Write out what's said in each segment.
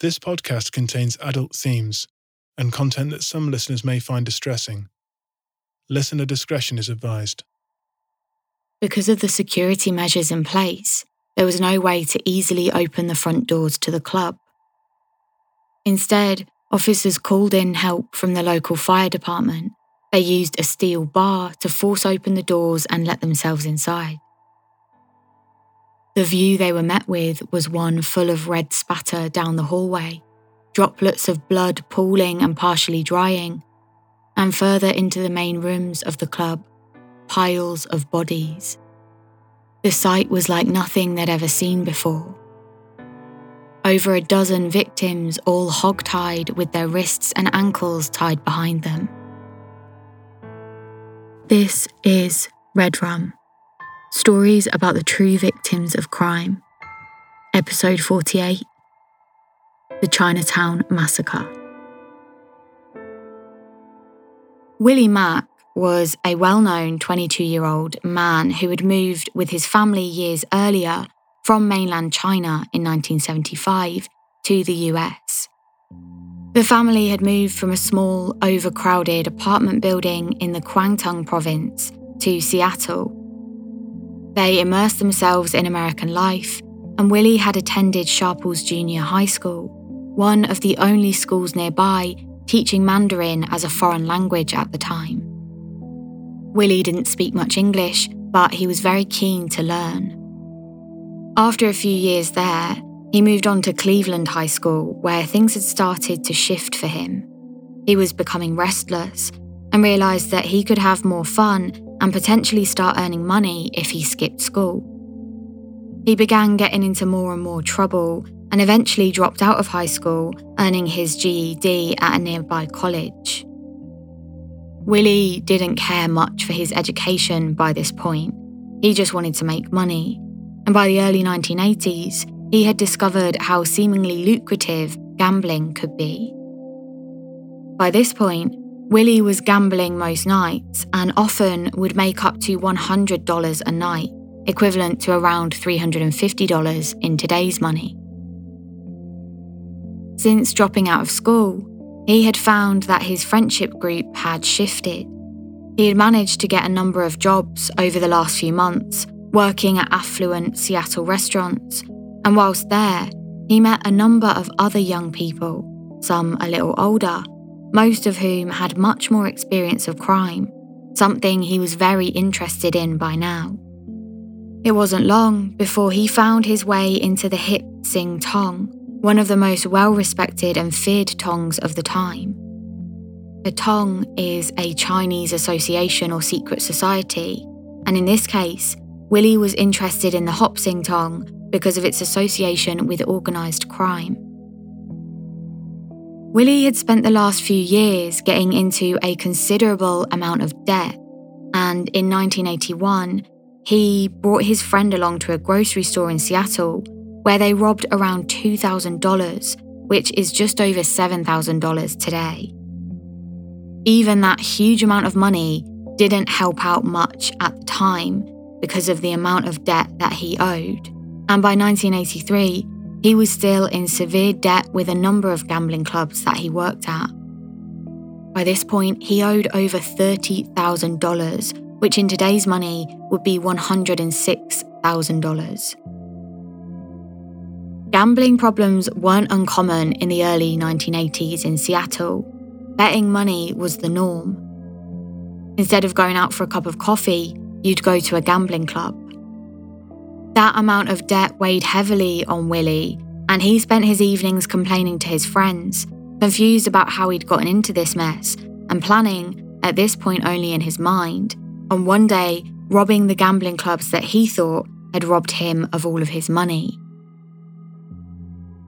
This podcast contains adult themes and content that some listeners may find distressing. Listener discretion is advised. Because of the security measures in place, there was no way to easily open the front doors to the club. Instead, officers called in help from the local fire department. They used a steel bar to force open the doors and let themselves inside. The view they were met with was one full of red spatter down the hallway, droplets of blood pooling and partially drying, and further into the main rooms of the club, piles of bodies. The sight was like nothing they'd ever seen before. Over a dozen victims, all hog-tied with their wrists and ankles tied behind them. This is Red Rum Stories about the true victims of crime. Episode 48 The Chinatown Massacre. Willie Mak was a well known 22 year old man who had moved with his family years earlier from mainland China in 1975 to the US. The family had moved from a small, overcrowded apartment building in the Kwangtung province to Seattle they immersed themselves in American life, and Willie had attended Sharples Junior High School, one of the only schools nearby teaching Mandarin as a foreign language at the time. Willie didn't speak much English, but he was very keen to learn. After a few years there, he moved on to Cleveland High School, where things had started to shift for him. He was becoming restless and realised that he could have more fun and potentially start earning money if he skipped school. He began getting into more and more trouble and eventually dropped out of high school, earning his GED at a nearby college. Willie didn't care much for his education by this point. He just wanted to make money. And by the early 1980s, he had discovered how seemingly lucrative gambling could be. By this point, Willie was gambling most nights and often would make up to $100 a night, equivalent to around $350 in today's money. Since dropping out of school, he had found that his friendship group had shifted. He had managed to get a number of jobs over the last few months, working at affluent Seattle restaurants, and whilst there, he met a number of other young people, some a little older most of whom had much more experience of crime, something he was very interested in by now. It wasn't long before he found his way into the Hip Sing Tong, one of the most well respected and feared tongs of the time. A Tong is a Chinese association or secret society, and in this case, Willie was interested in the Hop Sing Tong because of its association with organised crime. Willie had spent the last few years getting into a considerable amount of debt, and in 1981, he brought his friend along to a grocery store in Seattle where they robbed around $2,000, which is just over $7,000 today. Even that huge amount of money didn't help out much at the time because of the amount of debt that he owed. And by 1983, he was still in severe debt with a number of gambling clubs that he worked at. By this point, he owed over $30,000, which in today's money would be $106,000. Gambling problems weren't uncommon in the early 1980s in Seattle. Betting money was the norm. Instead of going out for a cup of coffee, you'd go to a gambling club. That amount of debt weighed heavily on Willie, and he spent his evenings complaining to his friends, confused about how he'd gotten into this mess, and planning, at this point only in his mind, on one day robbing the gambling clubs that he thought had robbed him of all of his money.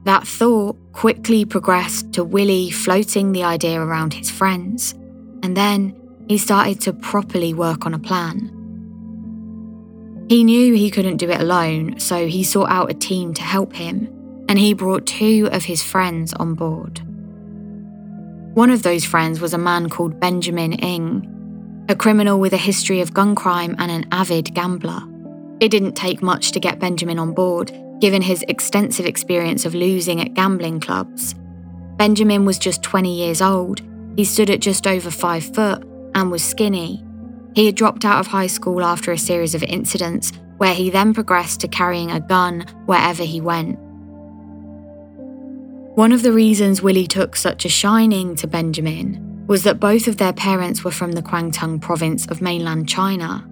That thought quickly progressed to Willie floating the idea around his friends, and then he started to properly work on a plan. He knew he couldn't do it alone, so he sought out a team to help him, and he brought two of his friends on board. One of those friends was a man called Benjamin Ng, a criminal with a history of gun crime and an avid gambler. It didn't take much to get Benjamin on board, given his extensive experience of losing at gambling clubs. Benjamin was just 20 years old, he stood at just over 5 foot, and was skinny. He had dropped out of high school after a series of incidents, where he then progressed to carrying a gun wherever he went. One of the reasons Willie took such a shining to Benjamin was that both of their parents were from the Kwangtung province of mainland China.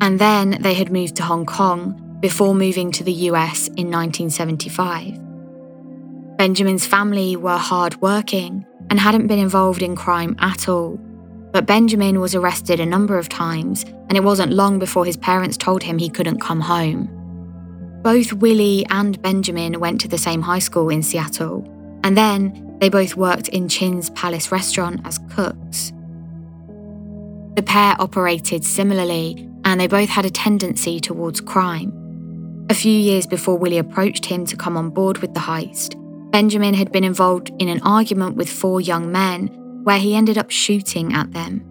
And then they had moved to Hong Kong before moving to the US in 1975. Benjamin's family were hard working and hadn't been involved in crime at all. But Benjamin was arrested a number of times, and it wasn't long before his parents told him he couldn't come home. Both Willie and Benjamin went to the same high school in Seattle, and then they both worked in Chin's Palace restaurant as cooks. The pair operated similarly, and they both had a tendency towards crime. A few years before Willie approached him to come on board with the heist, Benjamin had been involved in an argument with four young men where he ended up shooting at them.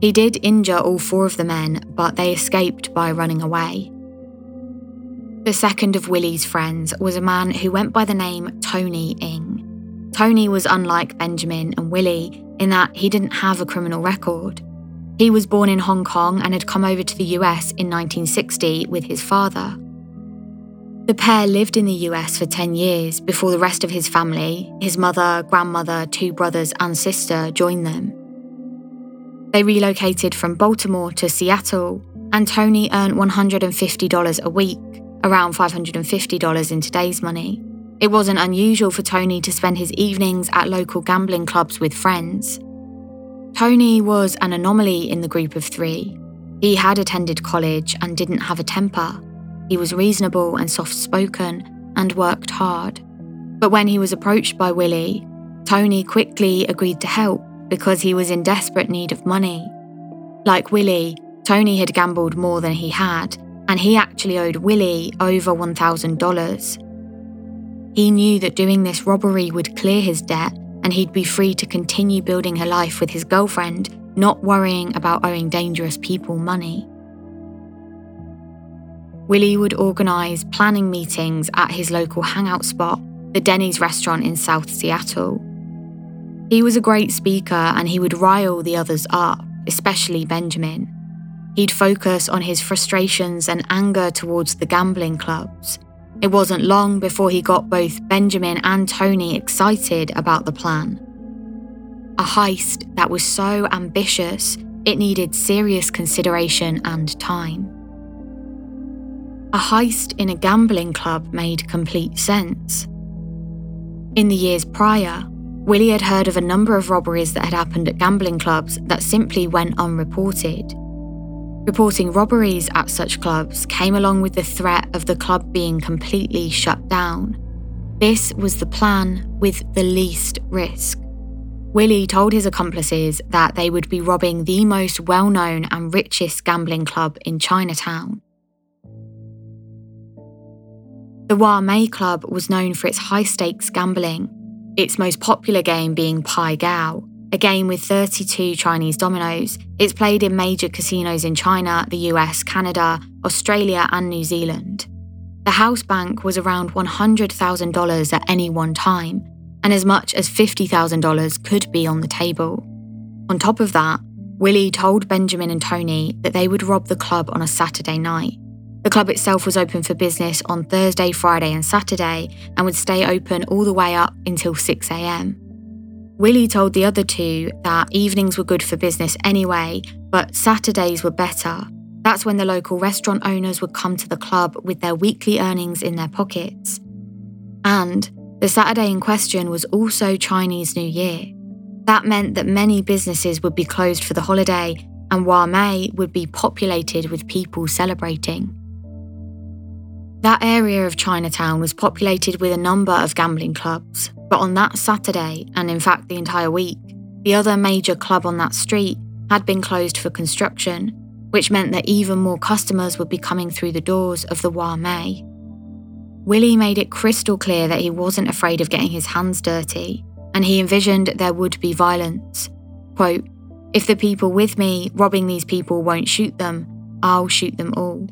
He did injure all four of the men, but they escaped by running away. The second of Willie's friends was a man who went by the name Tony Ng. Tony was unlike Benjamin and Willie in that he didn't have a criminal record. He was born in Hong Kong and had come over to the US in 1960 with his father. The pair lived in the US for 10 years before the rest of his family, his mother, grandmother, two brothers, and sister, joined them. They relocated from Baltimore to Seattle, and Tony earned $150 a week, around $550 in today's money. It wasn't unusual for Tony to spend his evenings at local gambling clubs with friends. Tony was an anomaly in the group of three. He had attended college and didn't have a temper. He was reasonable and soft spoken and worked hard. But when he was approached by Willie, Tony quickly agreed to help because he was in desperate need of money. Like Willie, Tony had gambled more than he had, and he actually owed Willie over $1,000. He knew that doing this robbery would clear his debt and he'd be free to continue building a life with his girlfriend, not worrying about owing dangerous people money. Willie would organise planning meetings at his local hangout spot, the Denny's restaurant in South Seattle. He was a great speaker and he would rile the others up, especially Benjamin. He'd focus on his frustrations and anger towards the gambling clubs. It wasn't long before he got both Benjamin and Tony excited about the plan. A heist that was so ambitious, it needed serious consideration and time. A heist in a gambling club made complete sense. In the years prior, Willie had heard of a number of robberies that had happened at gambling clubs that simply went unreported. Reporting robberies at such clubs came along with the threat of the club being completely shut down. This was the plan with the least risk. Willie told his accomplices that they would be robbing the most well known and richest gambling club in Chinatown. The Wah Mee Club was known for its high stakes gambling, its most popular game being Pai Gow, a game with 32 Chinese dominoes. It's played in major casinos in China, the US, Canada, Australia, and New Zealand. The house bank was around $100,000 at any one time, and as much as $50,000 could be on the table. On top of that, Willie told Benjamin and Tony that they would rob the club on a Saturday night. The club itself was open for business on Thursday, Friday, and Saturday and would stay open all the way up until 6am. Willie told the other two that evenings were good for business anyway, but Saturdays were better. That's when the local restaurant owners would come to the club with their weekly earnings in their pockets. And the Saturday in question was also Chinese New Year. That meant that many businesses would be closed for the holiday and Wah Mee would be populated with people celebrating. That area of Chinatown was populated with a number of gambling clubs, but on that Saturday, and in fact the entire week, the other major club on that street had been closed for construction, which meant that even more customers would be coming through the doors of the Wah Mee. Willie made it crystal clear that he wasn't afraid of getting his hands dirty, and he envisioned there would be violence. Quote, if the people with me robbing these people won't shoot them, I'll shoot them all.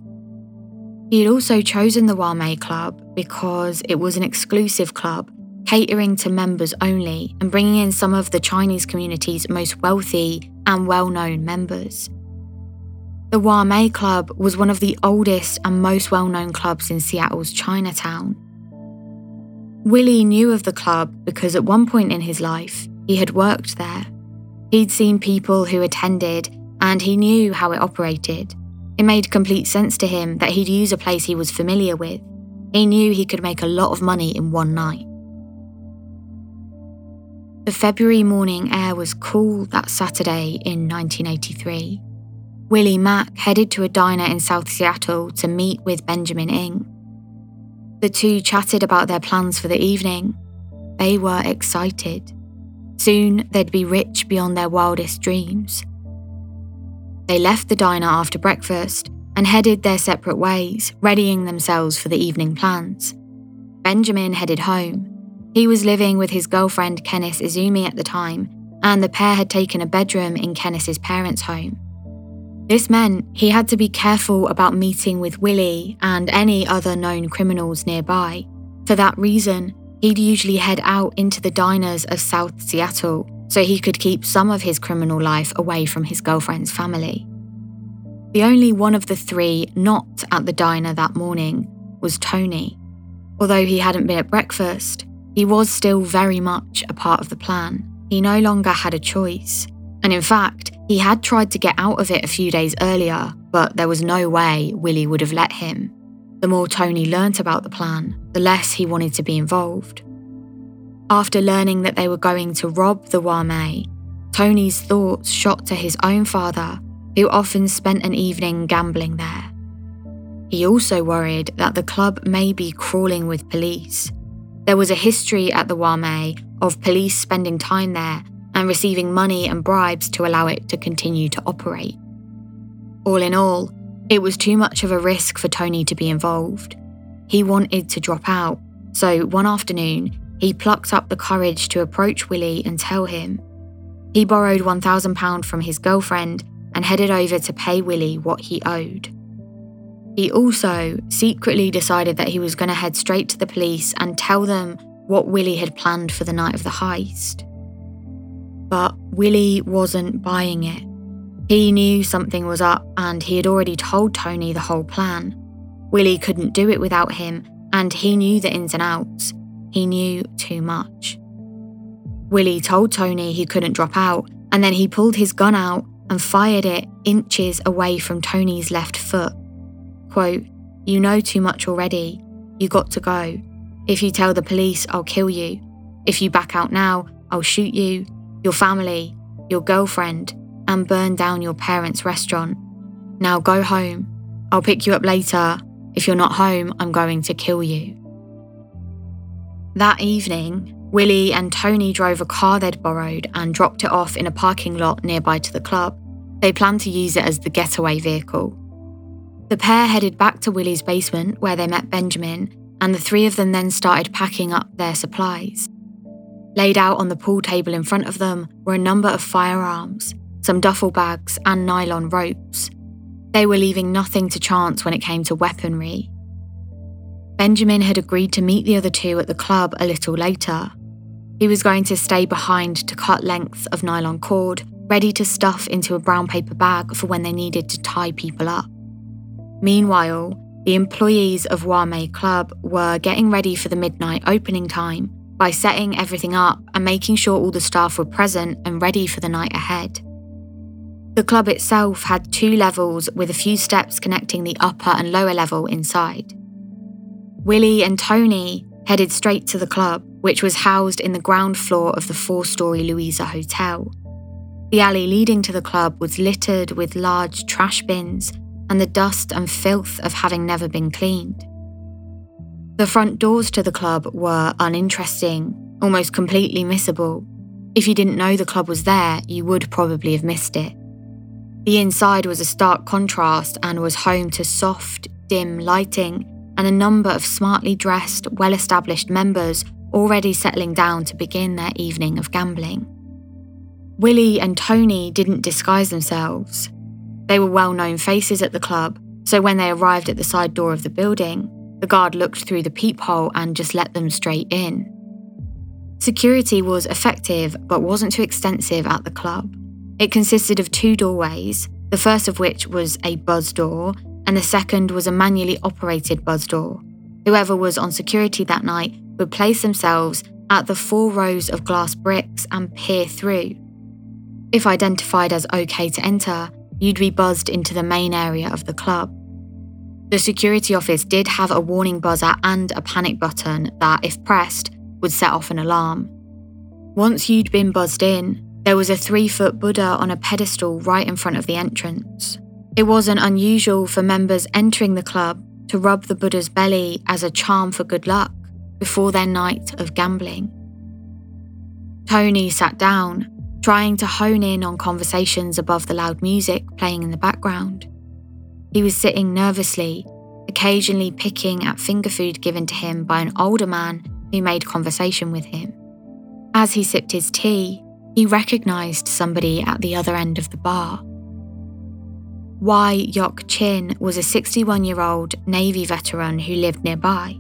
He had also chosen the Wah Mee Club because it was an exclusive club catering to members only and bringing in some of the Chinese community's most wealthy and well known members. The Wah Mee Club was one of the oldest and most well known clubs in Seattle's Chinatown. Willie knew of the club because at one point in his life, he had worked there. He'd seen people who attended and he knew how it operated. It made complete sense to him that he'd use a place he was familiar with. He knew he could make a lot of money in one night. The February morning air was cool that Saturday in 1983. Willie Mak headed to a diner in South Seattle to meet with Benjamin Ng. The two chatted about their plans for the evening. They were excited. Soon they'd be rich beyond their wildest dreams. They left the diner after breakfast and headed their separate ways, readying themselves for the evening plans. Benjamin headed home. He was living with his girlfriend Kenneth Izumi at the time, and the pair had taken a bedroom in Kenneth's parents' home. This meant he had to be careful about meeting with Willie and any other known criminals nearby. For that reason, he'd usually head out into the diners of South Seattle so he could keep some of his criminal life away from his girlfriend's family. The only one of the three not at the diner that morning was Tony. Although he hadn't been at breakfast, he was still very much a part of the plan. He no longer had a choice. And in fact, he had tried to get out of it a few days earlier, but there was no way Willie would have let him. The more Tony learnt about the plan, the less he wanted to be involved. After learning that they were going to rob the Wah Mee, Tony's thoughts shot to his own father, who often spent an evening gambling there. He also worried that the club may be crawling with police. There was a history at the Wah Mee of police spending time there and receiving money and bribes to allow it to continue to operate. All in all, it was too much of a risk for Tony to be involved. He wanted to drop out, so one afternoon, he plucked up the courage to approach Willie and tell him. He borrowed £1,000 from his girlfriend and headed over to pay Willie what he owed. He also secretly decided that he was going to head straight to the police and tell them what Willie had planned for the night of the heist. But Willie wasn't buying it. He knew something was up and he had already told Tony the whole plan. Willie couldn't do it without him, and he knew the ins and outs. He knew too much. Willie told Tony he couldn't drop out, and then he pulled his gun out and fired it inches away from Tony's left foot. Quote, You know too much already. You got to go. If you tell the police, I'll kill you. If you back out now, I'll shoot you your family, your girlfriend, and burn down your parents' restaurant. Now go home. I'll pick you up later. If you're not home, I'm going to kill you. That evening, Willie and Tony drove a car they'd borrowed and dropped it off in a parking lot nearby to the club. They planned to use it as the getaway vehicle. The pair headed back to Willie's basement where they met Benjamin, and the three of them then started packing up their supplies. Laid out on the pool table in front of them were a number of firearms, some duffel bags, and nylon ropes. They were leaving nothing to chance when it came to weaponry. Benjamin had agreed to meet the other two at the club a little later. He was going to stay behind to cut lengths of nylon cord, ready to stuff into a brown paper bag for when they needed to tie people up. Meanwhile, the employees of Wah Mee Club were getting ready for the midnight opening time by setting everything up and making sure all the staff were present and ready for the night ahead. The club itself had two levels with a few steps connecting the upper and lower level inside. Willie and Tony headed straight to the club, which was housed in the ground floor of the four story Louisa Hotel. The alley leading to the club was littered with large trash bins and the dust and filth of having never been cleaned. The front doors to the club were uninteresting, almost completely missable. If you didn't know the club was there, you would probably have missed it. The inside was a stark contrast and was home to soft, dim lighting and a number of smartly dressed, well established members already settling down to begin their evening of gambling. Willie and Tony didn't disguise themselves. They were well known faces at the club, So when they arrived at the side door of the building, the guard looked through the peephole and just let them straight in. Security was effective but wasn't too extensive at the club. It consisted of two doorways, the first of which was a buzz door, and the second was a manually operated buzz door. Whoever was on security that night would place themselves at the four rows of glass bricks and peer through. If identified as okay to enter, you'd be buzzed into the main area of the club. The security office did have a warning buzzer and a panic button that, if pressed, would set off an alarm. Once you'd been buzzed in, there was a three foot Buddha on a pedestal right in front of the entrance. It wasn't unusual for members entering the club to rub the Buddha's belly as a charm for good luck before their night of gambling. Tony sat down, trying to hone in on conversations above the loud music playing in the background. He was sitting nervously, occasionally picking at finger food given to him by an older man who made conversation with him. As he sipped his tea, he recognised somebody at the other end of the bar. Wai Yok Chin was a 61 year old Navy veteran who lived nearby.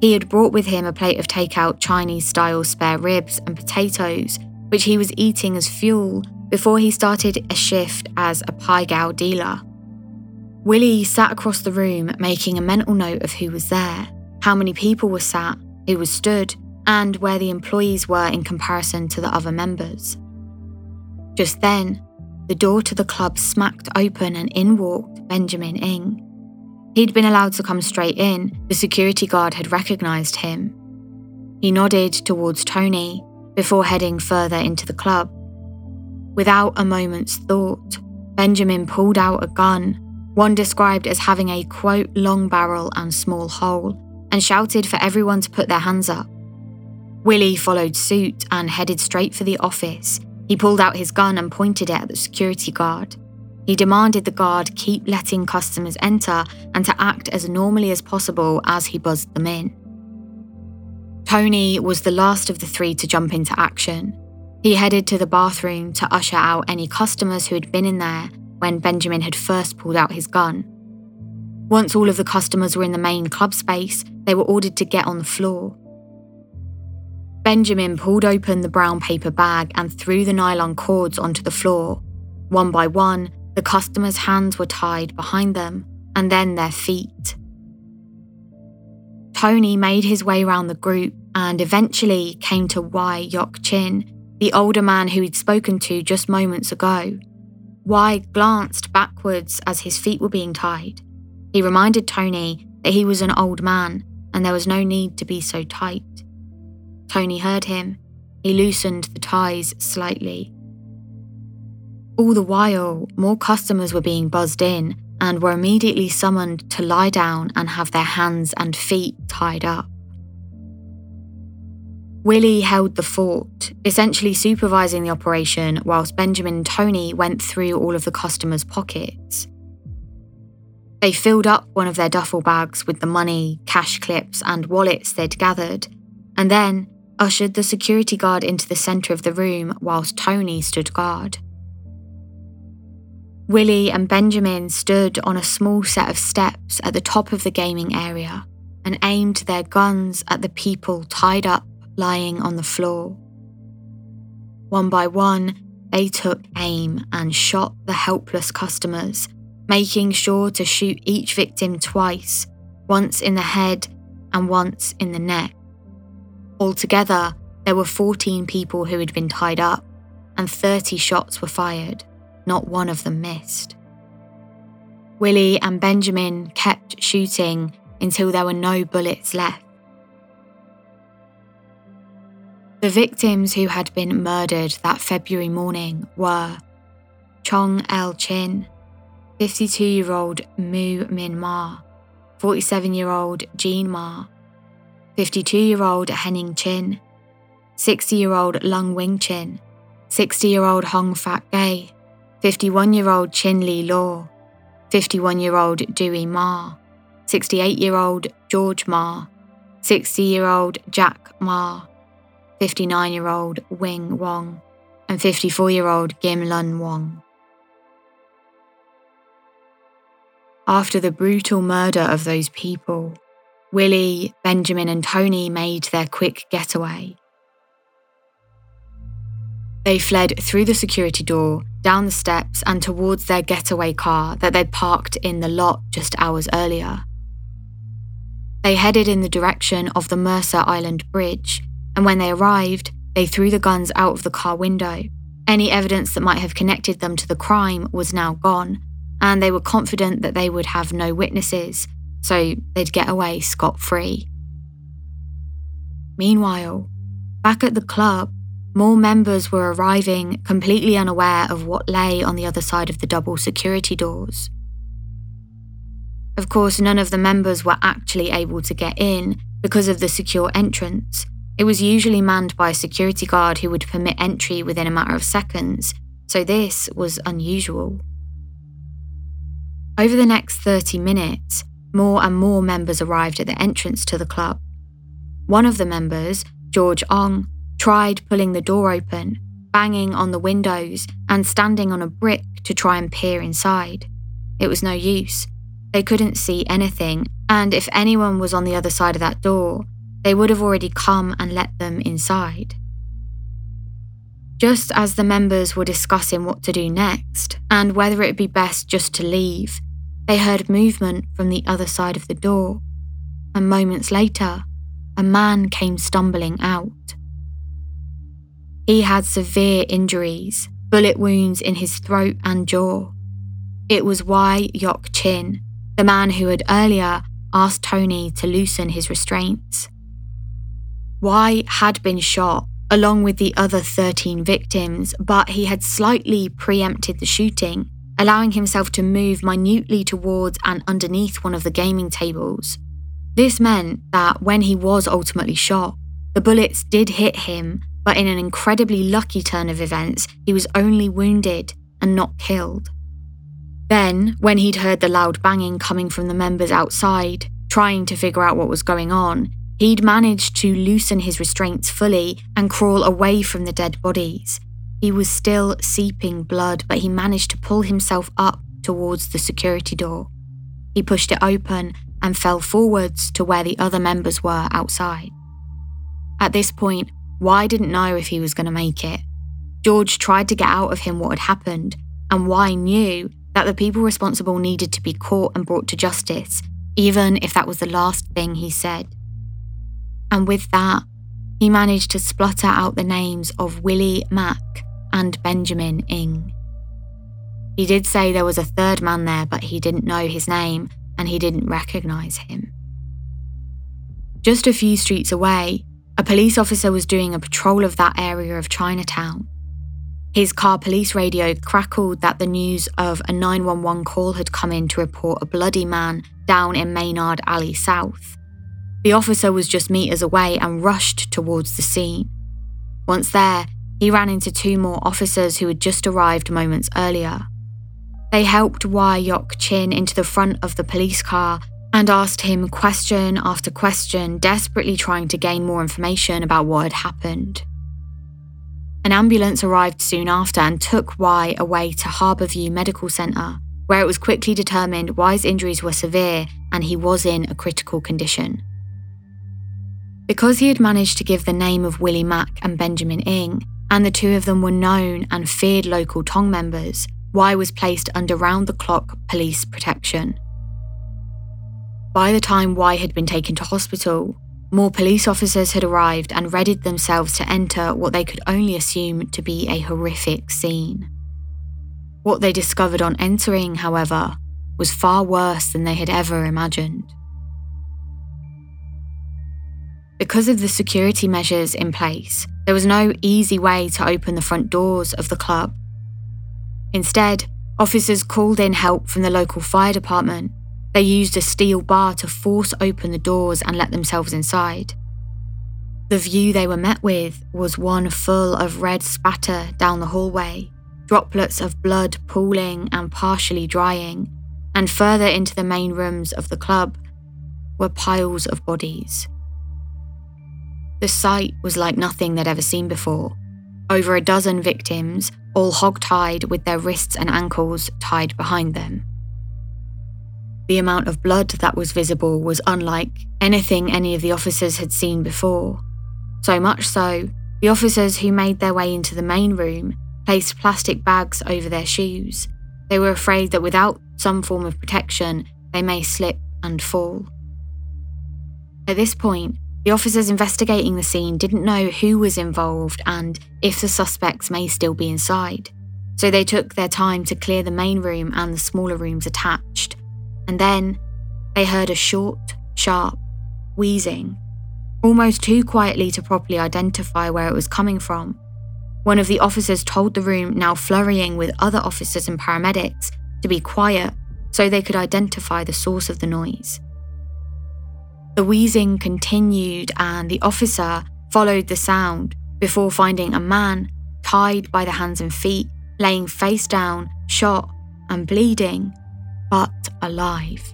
He had brought with him a plate of takeout Chinese style spare ribs and potatoes, which he was eating as fuel before he started a shift as a Pai Gow dealer. Willie sat across the room, making a mental note of who was there, how many people were sat, who was stood, and where the employees were in comparison to the other members. Just then, the door to the club smacked open and in walked Benjamin Ng. He'd been allowed to come straight in, the security guard had recognised him. He nodded towards Tony before heading further into the club. Without a moment's thought, Benjamin pulled out a gun, one described as having a quote long barrel and small hole, and shouted for everyone to put their hands up. Willie followed suit and headed straight for the office. He pulled out his gun and pointed it at the security guard. He demanded the guard keep letting customers enter and to act as normally as possible as he buzzed them in. Tony was the last of the three to jump into action. He headed to the bathroom to usher out any customers who had been in there when Benjamin had first pulled out his gun. Once all of the customers were in the main club space, they were ordered to get on the floor. Benjamin pulled open the brown paper bag and threw the nylon cords onto the floor. One by one, the customers' hands were tied behind them, and then their feet. Tony made his way around the group and eventually came to Wai Yok Chin, the older man who he'd spoken to just moments ago. Wai glanced backwards as his feet were being tied. He reminded Tony that he was an old man and there was no need to be so tight. Tony heard him. He loosened the ties slightly. All the while, more customers were being buzzed in and were immediately summoned to lie down and have their hands and feet tied up. Willie held the fort, essentially supervising the operation, whilst Benjamin and Tony went through all of the customers' pockets. They filled up one of their duffel bags with the money, cash clips, and wallets they'd gathered, and then ushered the security guard into the centre of the room whilst Tony stood guard. Willie and Benjamin stood on a small set of steps at the top of the gaming area and aimed their guns at the people tied up lying on the floor. One by one, they took aim and shot the helpless customers, making sure to shoot each victim twice, once in the head and once in the neck. Altogether, there were 14 people who had been tied up, and 30 shots were fired not one of them missed. Willie and Benjamin kept shooting until there were no bullets left. The victims who had been murdered that February morning were Chong El Chin, 52 year old Mu Min Ma, 47 year old Jean Ma, 52 year old Henning Chin, 60 year old Lung Wing Chin, 60 year old Hong Fat Gay, 51 year old Chin Lee Law, 51 year old Dewey Ma, 68 year old George Ma, 60 year old Jack Ma, 59 year old Wing Wong, and 54 year old Gim Lun Wong. after the brutal murder of those people, Willie, Benjamin, and Tony made their quick getaway. They fled through the security door, down the steps, and towards their getaway car that they'd parked in the lot just hours earlier. They headed in the direction of the Mercer Island Bridge, and when they arrived, they threw the guns out of the car window. Any evidence that might have connected them to the crime was now gone, and they were confident that they would have no witnesses, so they'd get away scot free. Meanwhile, back at the club, more members were arriving, completely unaware of what lay on the other side of the double security doors. Of course, none of the members were actually able to get in because of the secure entrance. It was usually manned by a security guard who would permit entry within a matter of seconds, so this was unusual. Over the next 30 minutes, more and more members arrived at the entrance to the club. One of the members, George Ong, tried pulling the door open, banging on the windows, and standing on a brick to try and peer inside. It was no use. They couldn't see anything, and if anyone was on the other side of that door, they would have already come and let them inside. Just as the members were discussing what to do next and whether it would be best just to leave, they heard movement from the other side of the door, and moments later, a man came stumbling out. He had severe injuries, bullet wounds in his throat and jaw. It was Wai Yok Chin, the man who had earlier asked Tony to loosen his restraints. Wai had been shot along with the other 13 victims, but he had slightly preempted the shooting allowing himself to move minutely towards and underneath one of the gaming tables. This meant that when he was ultimately shot, the bullets did hit him, but in an incredibly lucky turn of events, he was only wounded and not killed. Then, when he'd heard the loud banging coming from the members outside, trying to figure out what was going on, he'd managed to loosen his restraints fully and crawl away from the dead bodies. He was still seeping blood, but he managed to pull himself up towards the security door. He pushed it open and fell forwards to where the other members were outside. At this point, Wai didn't know if he was going to make it. George tried to get out of him what had happened, and Wai knew that the people responsible needed to be caught and brought to justice, even if that was the last thing he said. And with that, he managed to splutter out the names of Willie Mak, and Benjamin Ng. He did say there was a third man there, but he didn't know his name and he didn't recognise him. Just a few streets away, a police officer was doing a patrol of that area of Chinatown. His car police radio crackled that the news of a 911 call had come in to report a bloody man down in Maynard Alley South. The officer was just meters away and rushed towards the scene. Once there, he ran into two more officers who had just arrived moments earlier. They helped Wai Yok Chin into the front of the police car and asked him question after question, desperately trying to gain more information about what had happened. An ambulance arrived soon after and took Wai away to Harborview Medical Centre, where it was quickly determined Wai's injuries were severe and he was in a critical condition. Because he had managed to give the name of Willie Mak and Benjamin Ng, and the two of them were known and feared local Tong members, Wai was placed under round the clock police protection. By the time Wai had been taken to hospital, more police officers had arrived and readied themselves to enter what they could only assume to be a horrific scene. What they discovered on entering, however, was far worse than they had ever imagined. Because of the security measures in place, there was no easy way to open the front doors of the club. Instead, officers called in help from the local fire department. They used a steel bar to force open the doors and let themselves inside. The view they were met with was one full of red spatter down the hallway, droplets of blood pooling and partially drying, and further into the main rooms of the club were piles of bodies. The sight was like nothing they'd ever seen before. Over a dozen victims, all hog-tied with their wrists and ankles tied behind them. The amount of blood that was visible was unlike anything any of the officers had seen before. So much so, the officers who made their way into the main room placed plastic bags over their shoes. They were afraid that without some form of protection, they may slip and fall. At this point, the officers investigating the scene didn't know who was involved and if the suspects may still be inside, so they took their time to clear the main room and the smaller rooms attached. And then they heard a short, sharp wheezing, almost too quietly to properly identify where it was coming from. One of the officers told the room, now flurrying with other officers and paramedics, to be quiet so they could identify the source of the noise. The wheezing continued, and the officer followed the sound before finding a man tied by the hands and feet, laying face down, shot and bleeding, but alive.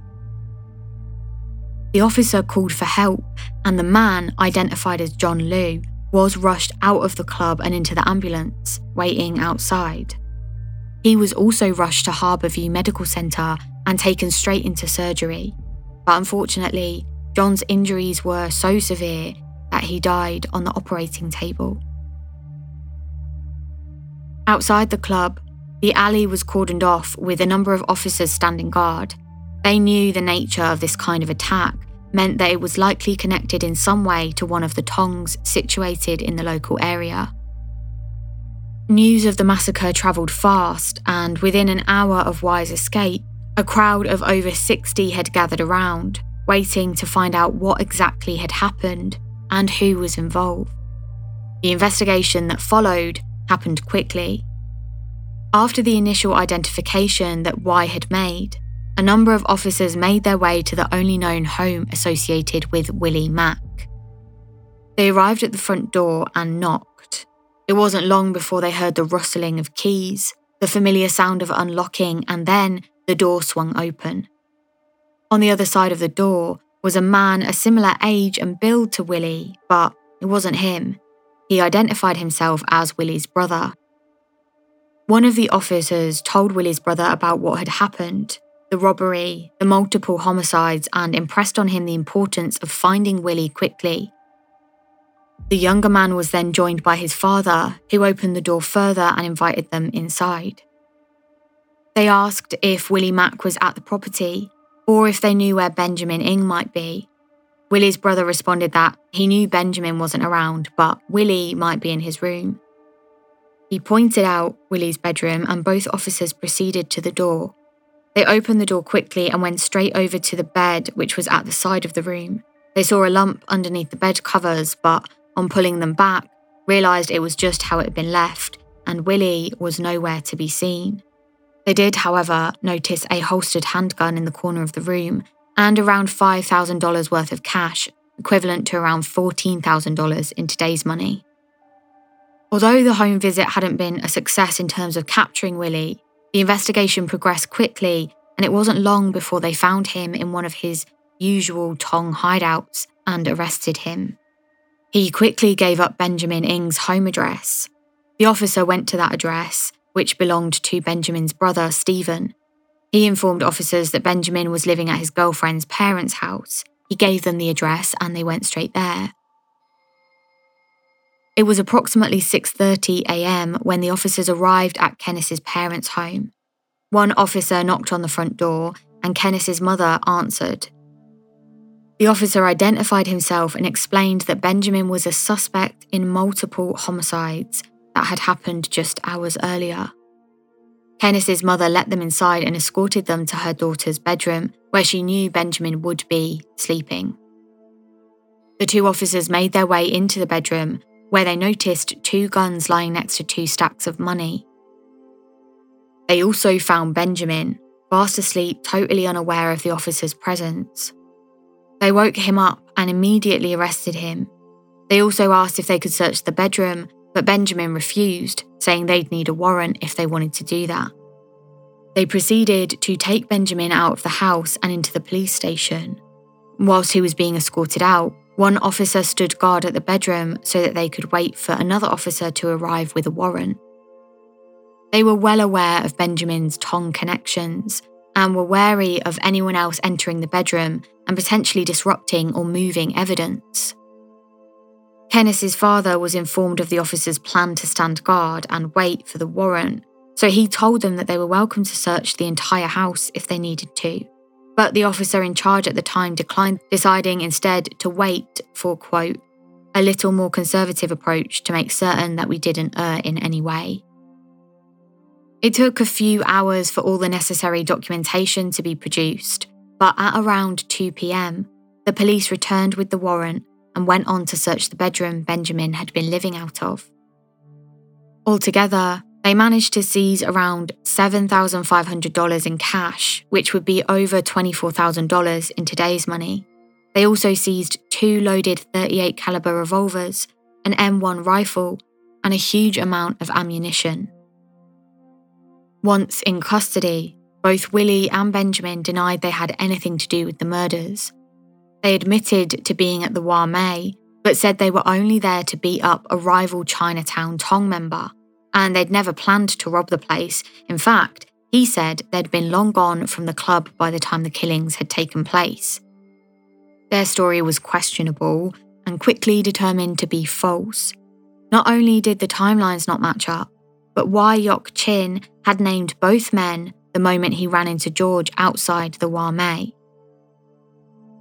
The officer called for help, and the man, identified as John Liu, was rushed out of the club and into the ambulance, waiting outside. He was also rushed to Harborview Medical Centre and taken straight into surgery. But unfortunately, John's injuries were so severe that he died on the operating table. Outside the club, the alley was cordoned off with a number of officers standing guard. They knew the nature of this kind of attack meant that it was likely connected in some way to one of the tongs situated in the local area. News of the massacre travelled fast, and within an hour of Wai's escape, a crowd of over 60 had gathered around, waiting to find out what exactly had happened and who was involved. The investigation that followed happened quickly. After the initial identification that Wai had made, a number of officers made their way to the only known home associated with Willie Mak. They arrived at the front door and knocked. It wasn't long before they heard the rustling of keys, the familiar sound of unlocking, and then the door swung open. On the other side of the door was a man a similar age and build to Willie, but it wasn't him. He identified himself as Willie's brother. One of the officers told Willie's brother about what had happened the robbery, the multiple homicides, and impressed on him the importance of finding Willie quickly the younger man was then joined by his father, who opened the door further and invited them inside. They asked if Willie Mak was at the property or if they knew where Benjamin Ng might be. Willie's brother responded that he knew Benjamin wasn't around, but Willie might be in his room. He pointed out Willie's bedroom, and both officers proceeded to the door. They opened the door quickly and went straight over to the bed, which was at the side of the room. They saw a lump underneath the bed covers, but on pulling them back, realised it was just how it had been left, and Willie was nowhere to be seen. They did, however, notice a holstered handgun in the corner of the room and around $5,000 worth of cash, equivalent to around $14,000 in today's money. Although the home visit hadn't been a success in terms of capturing Willie, the investigation progressed quickly, and it wasn't long before they found him in one of his usual Tong hideouts and arrested him. He quickly gave up Benjamin Ng's home address. The officer went to that address, which belonged to Benjamin's brother, Stephen. He informed officers that Benjamin was living at his girlfriend's parents' house. He gave them the address and they went straight there. It was approximately 6:30 a.m. when the officers arrived at Kenneth's parents' home. One officer knocked on the front door and Kenneth's mother answered. The officer identified himself and explained that Benjamin was a suspect in multiple homicides that had happened just hours earlier. Kenneth's mother let them inside and escorted them to her daughter's bedroom, where she knew Benjamin would be sleeping. The two officers made their way into the bedroom, where they noticed two guns lying next to two stacks of money. They also found Benjamin, fast asleep, totally unaware of the officer's presence. They woke him up and immediately arrested him. They also asked if they could search the bedroom, but Benjamin refused, saying they'd need a warrant if they wanted to do that. They proceeded to take Benjamin out of the house and into the police station. Whilst he was being escorted out, one officer stood guard at the bedroom so that they could wait for another officer to arrive with a warrant. They were well aware of Benjamin's Tong connections and were wary of anyone else entering the bedroom and potentially disrupting or moving evidence. Kenneth's father was informed of the officers' plan to stand guard and wait for the warrant, so he told them that they were welcome to search the entire house if they needed to. But the officer in charge at the time declined, deciding instead to wait for, quote, a little more conservative approach to make certain that we didn't err in any way. It took a few hours for all the necessary documentation to be produced, but at around 2 pm, the police returned with the warrant and went on to search the bedroom Benjamin had been living out of. Altogether, they managed to seize around $7,500 in cash, which would be over $24,000 in today's money. They also seized two loaded 38 caliber revolvers, an M1 rifle, and a huge amount of ammunition. Once in custody, both Willie and Benjamin denied they had anything to do with the murders. They admitted to being at the Wah Mee, but said they were only there to beat up a rival Chinatown Tong member, and they'd never planned to rob the place. In fact, he said they'd been long gone from the club by the time the killings had taken place. Their story was questionable and quickly determined to be false. Not only did the timelines not match up, but Wai Yok Chin had named both men the moment he ran into George outside the Wah Mee.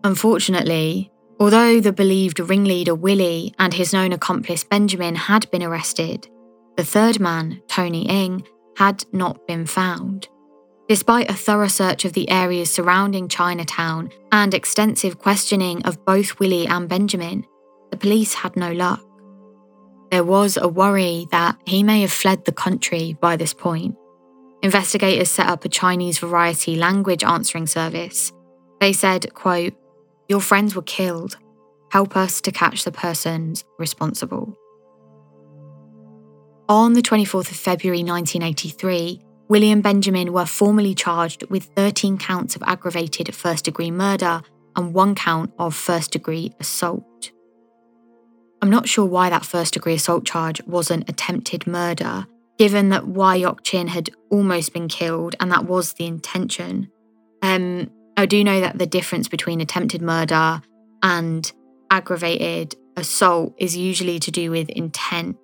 Unfortunately, although the believed ringleader Willie and his known accomplice Benjamin had been arrested, the third man, Tony Ng, had not been found. Despite a thorough search of the areas surrounding Chinatown and extensive questioning of both Willie and Benjamin, the police had no luck. There was a worry that he may have fled the country by this point. Investigators set up a Chinese variety language answering service. They said, quote, Your friends were killed. Help us to catch the persons responsible. On the 24th of February 1983, William Benjamin were formally charged with 13 counts of aggravated first degree murder and one count of first degree assault. I'm not sure why that first degree assault charge wasn't attempted murder, given that Wai Yok Chin had almost been killed and that was the intention. Um, I do know that the difference between attempted murder and aggravated assault is usually to do with intent.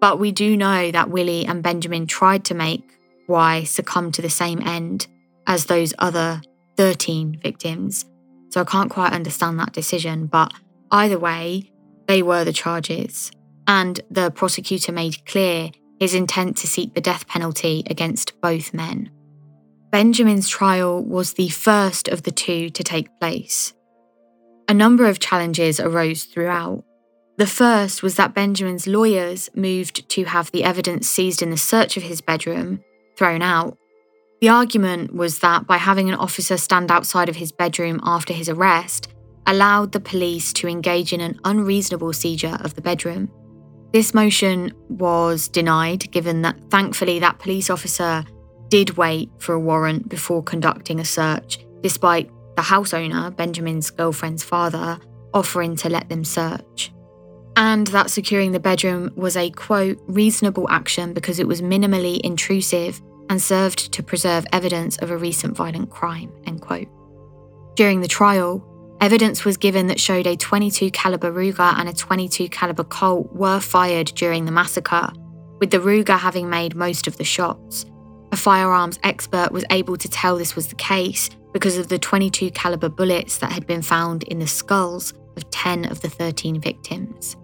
But we do know that Willie and Benjamin tried to make Wai succumb to the same end as those other 13 victims. So I can't quite understand that decision, but either way, they were the charges. And the prosecutor made clear his intent to seek the death penalty against both men. Benjamin's trial was the first of the two to take place. A number of challenges arose throughout. The first was that Benjamin's lawyers moved to have the evidence seized in the search of his bedroom thrown out. The argument was that by having an officer stand outside of his bedroom after his arrest allowed the police to engage in an unreasonable seizure of the bedroom. This motion was denied, given that thankfully that police officer did wait for a warrant before conducting a search, despite the house owner, Benjamin's girlfriend's father, offering to let them search. And that securing the bedroom was a quote, reasonable action because it was minimally intrusive and served to preserve evidence of a recent violent crime, end quote. During the trial, evidence was given that showed a 22 caliber Ruger and a 22 caliber Colt were fired during the massacre, with the Ruger having made most of the shots. A firearms expert was able to tell this was the case because of the 22 caliber bullets that had been found in the skulls of 10 of the 13 victims.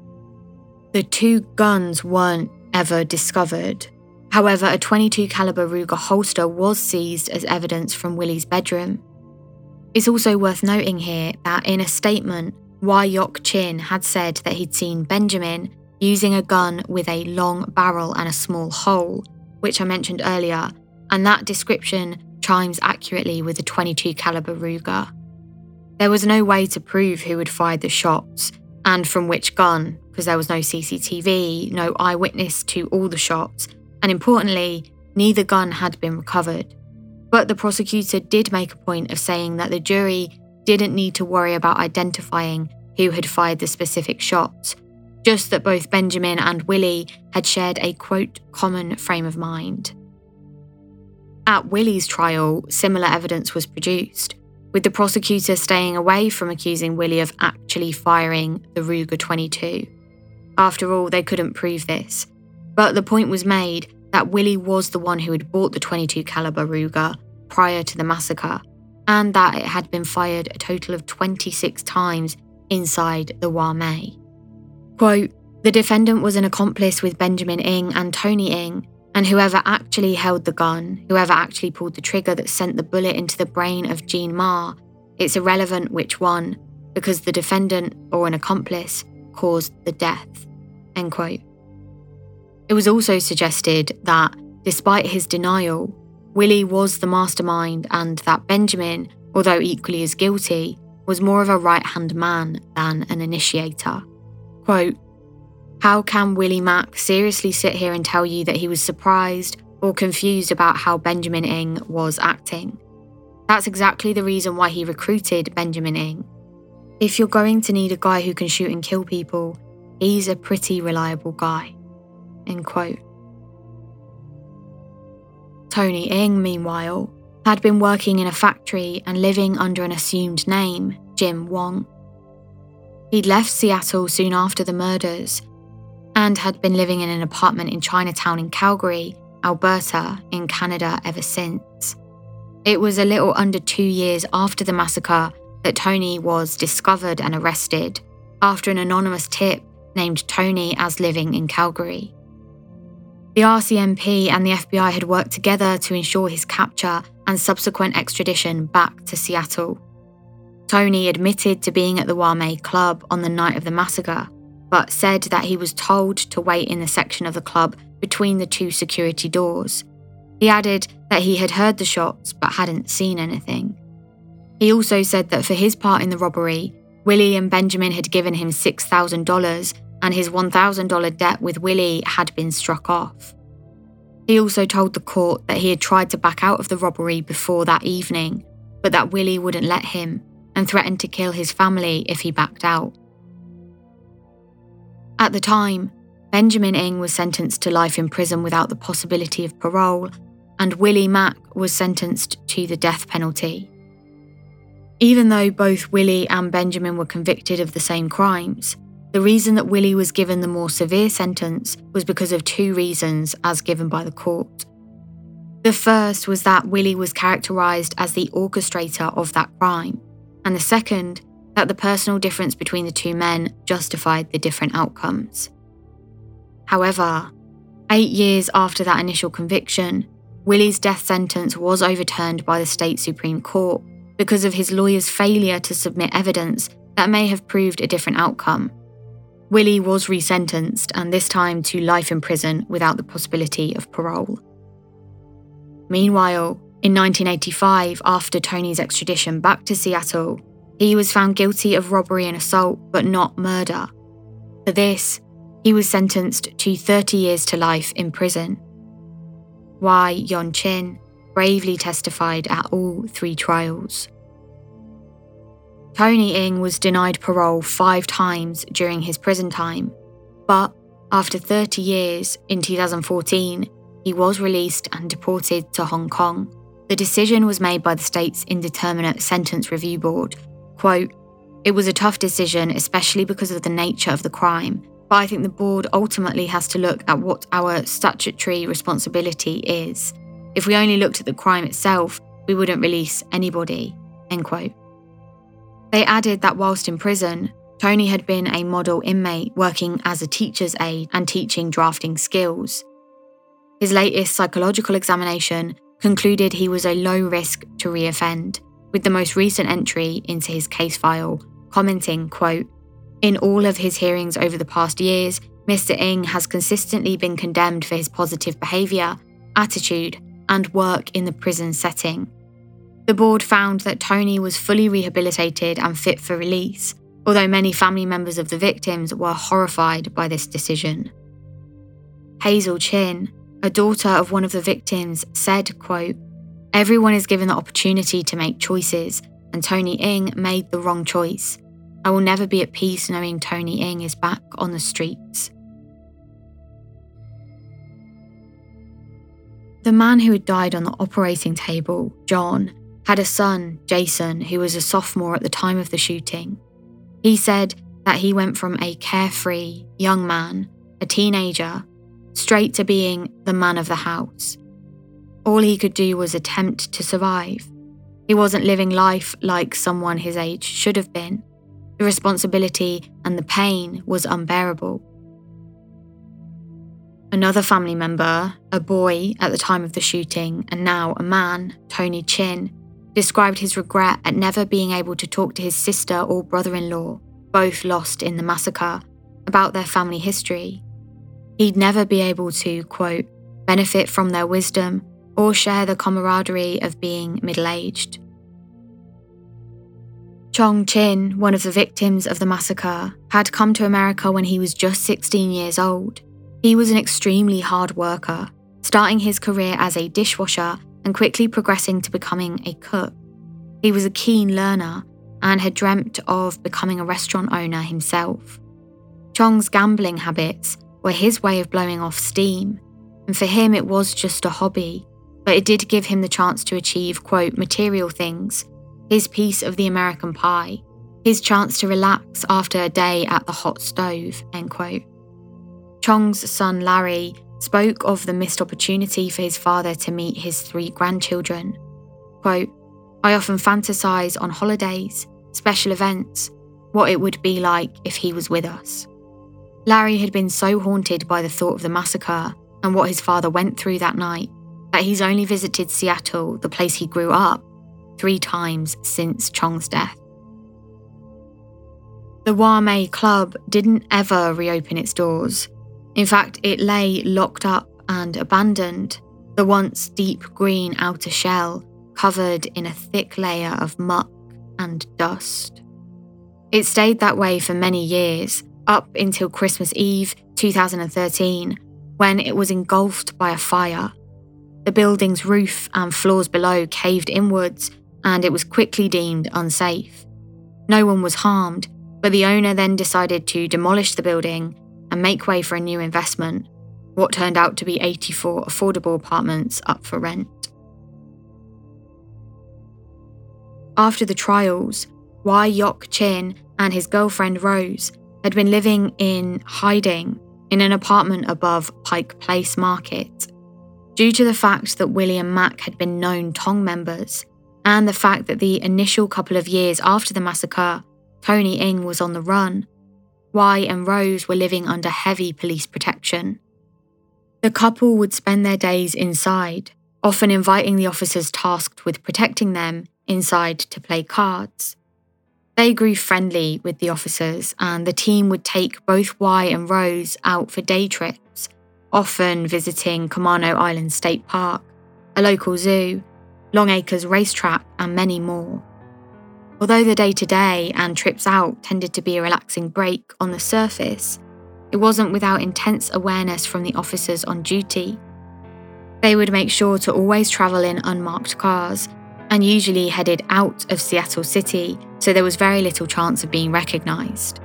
The two guns weren't ever discovered, However, a 22 caliber Ruger holster was seized as evidence from Willie's bedroom. It's also worth noting here that in a statement, Wai Yok Chin had said that he'd seen Benjamin using a gun with a long barrel and a small hole, which I mentioned earlier, and that description chimes accurately with the 22 caliber Ruger. There was no way to prove who had fired the shots and from which gun, because there was no CCTV, no eyewitness to all the shots, and importantly, neither gun had been recovered. But the prosecutor did make a point of saying that the jury didn't need to worry about identifying who had fired the specific shots, just that both Benjamin and Willie had shared a quote, common frame of mind. At Willie's trial, similar evidence was produced, with the prosecutor staying away from accusing Willie of actually firing the Ruger 22. After all, they couldn't prove this. But the point was made that Willie was the one who had bought the 22 caliber Ruger prior to the massacre and that it had been fired a total of 26 times inside the Wah-Mee. Quote, the defendant was an accomplice with Benjamin Ng and Tony Ng, and whoever actually held the gun, whoever actually pulled the trigger that sent the bullet into the brain of Jean Ma, it's irrelevant which one, because the defendant or an accomplice caused the death. End quote. It was also suggested that, despite his denial, Willie was the mastermind and that Benjamin, although equally as guilty, was more of a right hand man than an initiator. Quote, How can Willie Mak seriously sit here and tell you that he was surprised or confused about how Benjamin Ng was acting? That's exactly the reason why he recruited Benjamin Ng. If you're going to need a guy who can shoot and kill people, he's a pretty reliable guy. End quote. Tony Ng, meanwhile, had been working in a factory and living under an assumed name, Jim Wong. He'd left Seattle soon after the murders and had been living in an apartment in Chinatown in Calgary, Alberta, in Canada ever since. It was a little under two years after the massacre that Tony was discovered and arrested after an anonymous tip named Tony as living in Calgary. The RCMP and the FBI had worked together to ensure his capture and subsequent extradition back to Seattle. Tony admitted to being at the Wah-Mee Club on the night of the massacre, but said that he was told to wait in the section of the club between the two security doors. He added that he had heard the shots but hadn't seen anything. He also said that for his part in the robbery, Willie and Benjamin had given him $6,000 and his $1,000 debt with Willie had been struck off. He also told the court that he had tried to back out of the robbery before that evening, but that Willie wouldn't let him and threatened to kill his family if he backed out. At the time, Benjamin Ng was sentenced to life in prison without the possibility of parole, and Willie Mak was sentenced to the death penalty. Even though both Willie and Benjamin were convicted of the same crimes, the reason that Willie was given the more severe sentence was because of two reasons as given by the court. The first was that Willie was characterised as the orchestrator of that crime, and the second, that the personal difference between the two men justified the different outcomes. However, eight years after that initial conviction, Willie's death sentence was overturned by the state Supreme Court because of his lawyer's failure to submit evidence that may have proved a different outcome. Willie was resentenced, and this time to life in prison without the possibility of parole. Meanwhile, in 1985, after Tony's extradition back to Seattle, he was found guilty of robbery and assault, but not murder. For this, he was sentenced to 30 years to life in prison. Wai Yok Chin bravely testified at all three trials. Tony Ng was denied parole five times during his prison time, but after 30 years in 2014, he was released and deported to Hong Kong. The decision was made by the state's Indeterminate Sentence Review Board. Quote, it was a tough decision, especially because of the nature of the crime, but I think the board ultimately has to look at what our statutory responsibility is. If we only looked at the crime itself, we wouldn't release anybody. End quote. They added that whilst in prison, Tony had been a model inmate working as a teacher's aide and teaching drafting skills. His latest psychological examination concluded he was a low risk to reoffend, with the most recent entry into his case file commenting, quote, In all of his hearings over the past years, Mr. Ng has consistently been condemned for his positive behaviour, attitude, and work in the prison setting. The board found that Tony was fully rehabilitated and fit for release, although many family members of the victims were horrified by this decision. Hazel Chin, a daughter of one of the victims, said, quote, Everyone is given the opportunity to make choices, and Tony Ng made the wrong choice. I will never be at peace knowing Tony Ng is back on the streets. The man who had died on the operating table, John, had a son, Jason, who was a sophomore at the time of the shooting. He said that he went from a carefree young man, a teenager, straight to being the man of the house. All he could do was attempt to survive. He wasn't living life like someone his age should have been. The responsibility and the pain was unbearable. Another family member, a boy at the time of the shooting and now a man, Tony Chin, described his regret at never being able to talk to his sister or brother in law, both lost in the massacre, about their family history. He'd never be able to, quote, benefit from their wisdom or share the camaraderie of being middle aged. Chong Chin, one of the victims of the massacre, had come to America when he was just 16 years old. He was an extremely hard worker, starting his career as a dishwasher and quickly progressing to becoming a cook. He was a keen learner and had dreamt of becoming a restaurant owner himself. Chong's gambling habits were his way of blowing off steam, and for him it was just a hobby, but it did give him the chance to achieve, quote, material things, his piece of the American pie, his chance to relax after a day at the hot stove, end quote. Chong's son Larry spoke of the missed opportunity for his father to meet his three grandchildren. Quote, I often fantasize on holidays, special events, what it would be like if he was with us. Larry had been so haunted by the thought of the massacre and what his father went through that night that he's only visited Seattle, the place he grew up, three times since Chong's death. The Wah-Mee Club didn't ever reopen its doors, in fact, it lay locked up and abandoned, the once deep green outer shell covered in a thick layer of muck and dust. It stayed that way for many years, up until Christmas Eve 2013, when it was engulfed by a fire. The building's roof and floors below caved inwards, and it was quickly deemed unsafe. No one was harmed, but the owner then decided to demolish the building and make way for a new investment, what turned out to be 84 affordable apartments up for rent. After the trials, Wai Yok Chin and his girlfriend Rose had been living in hiding in an apartment above Pike Place Market. Due to the fact that William Mak had been known Tong members, and the fact that the initial couple of years after the massacre, Tony Ng was on the run, Wai and Rose were living under heavy police protection. The couple would spend their days inside, often inviting the officers tasked with protecting them inside to play cards. They grew friendly with the officers, and the team would take both Wai and Rose out for day trips, often visiting Camano Island State Park, a local zoo, Longacres Racetrack, and many more. Although the day to day and trips out tended to be a relaxing break on the surface, it wasn't without intense awareness from the officers on duty. They would make sure to always travel in unmarked cars and usually headed out of Seattle City, so there was very little chance of being recognised.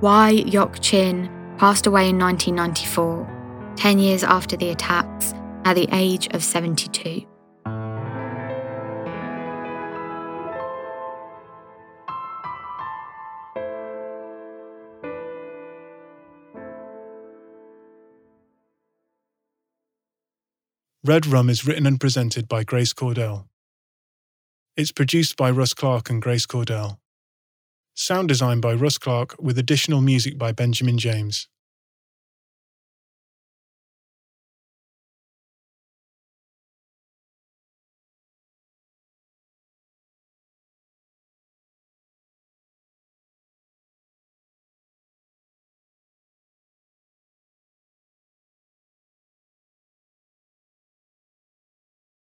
Wai Yok Chin passed away in 1994, 10 years after the attacks, at the age of 72. Red Rum is written and presented by Grace Cordell. It's produced by Russ Clark and Grace Cordell. Sound design by Russ Clark with additional music by Benjamin James.